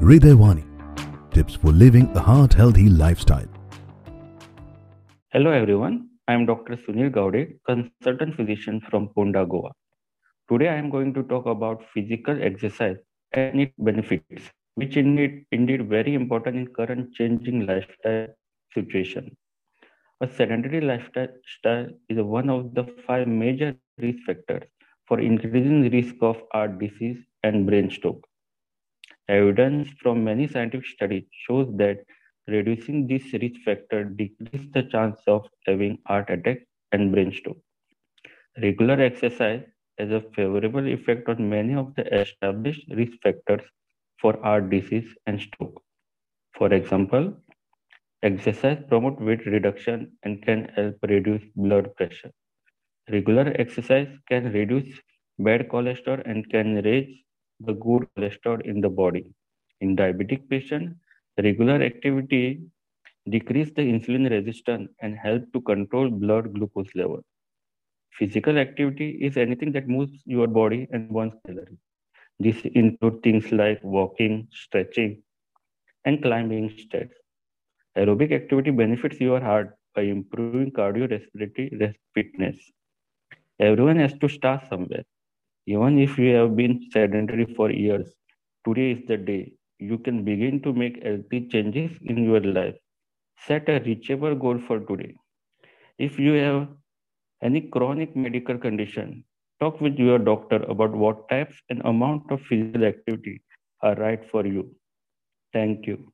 Hridayawani. Tips for living a heart healthy lifestyle. Hello everyone, I am Dr. Sunil Gaude, consultant physician from Ponda, Goa. Today I am going to talk about physical exercise and its benefits, which indeed indeed very important in current changing lifestyle situation. A sedentary lifestyle is one of the five major risk factors for increasing risk of heart disease and brain stroke. Evidence from many scientific studies shows that reducing this risk factor decreases the chance of having heart attack and brain stroke. Regular exercise has a favorable effect on many of the established risk factors for heart disease and stroke. For example, exercise promotes weight reduction and can help reduce blood pressure. Regular exercise can reduce bad cholesterol and can raise the good cholesterol in the body. In diabetic patient, regular activity decrease the insulin resistance and help to control blood glucose level. Physical activity is anything that moves your body and burns calories. This include things like walking, stretching, and climbing stairs. Aerobic activity benefits your heart by improving cardiorespiratory fitness. Everyone has to start somewhere. Even if you have been sedentary for years, today is the day you can begin to make healthy changes in your life. Set a reachable goal for today. If you have any chronic medical condition, talk with your doctor about what types and amount of physical activity are right for you. Thank you.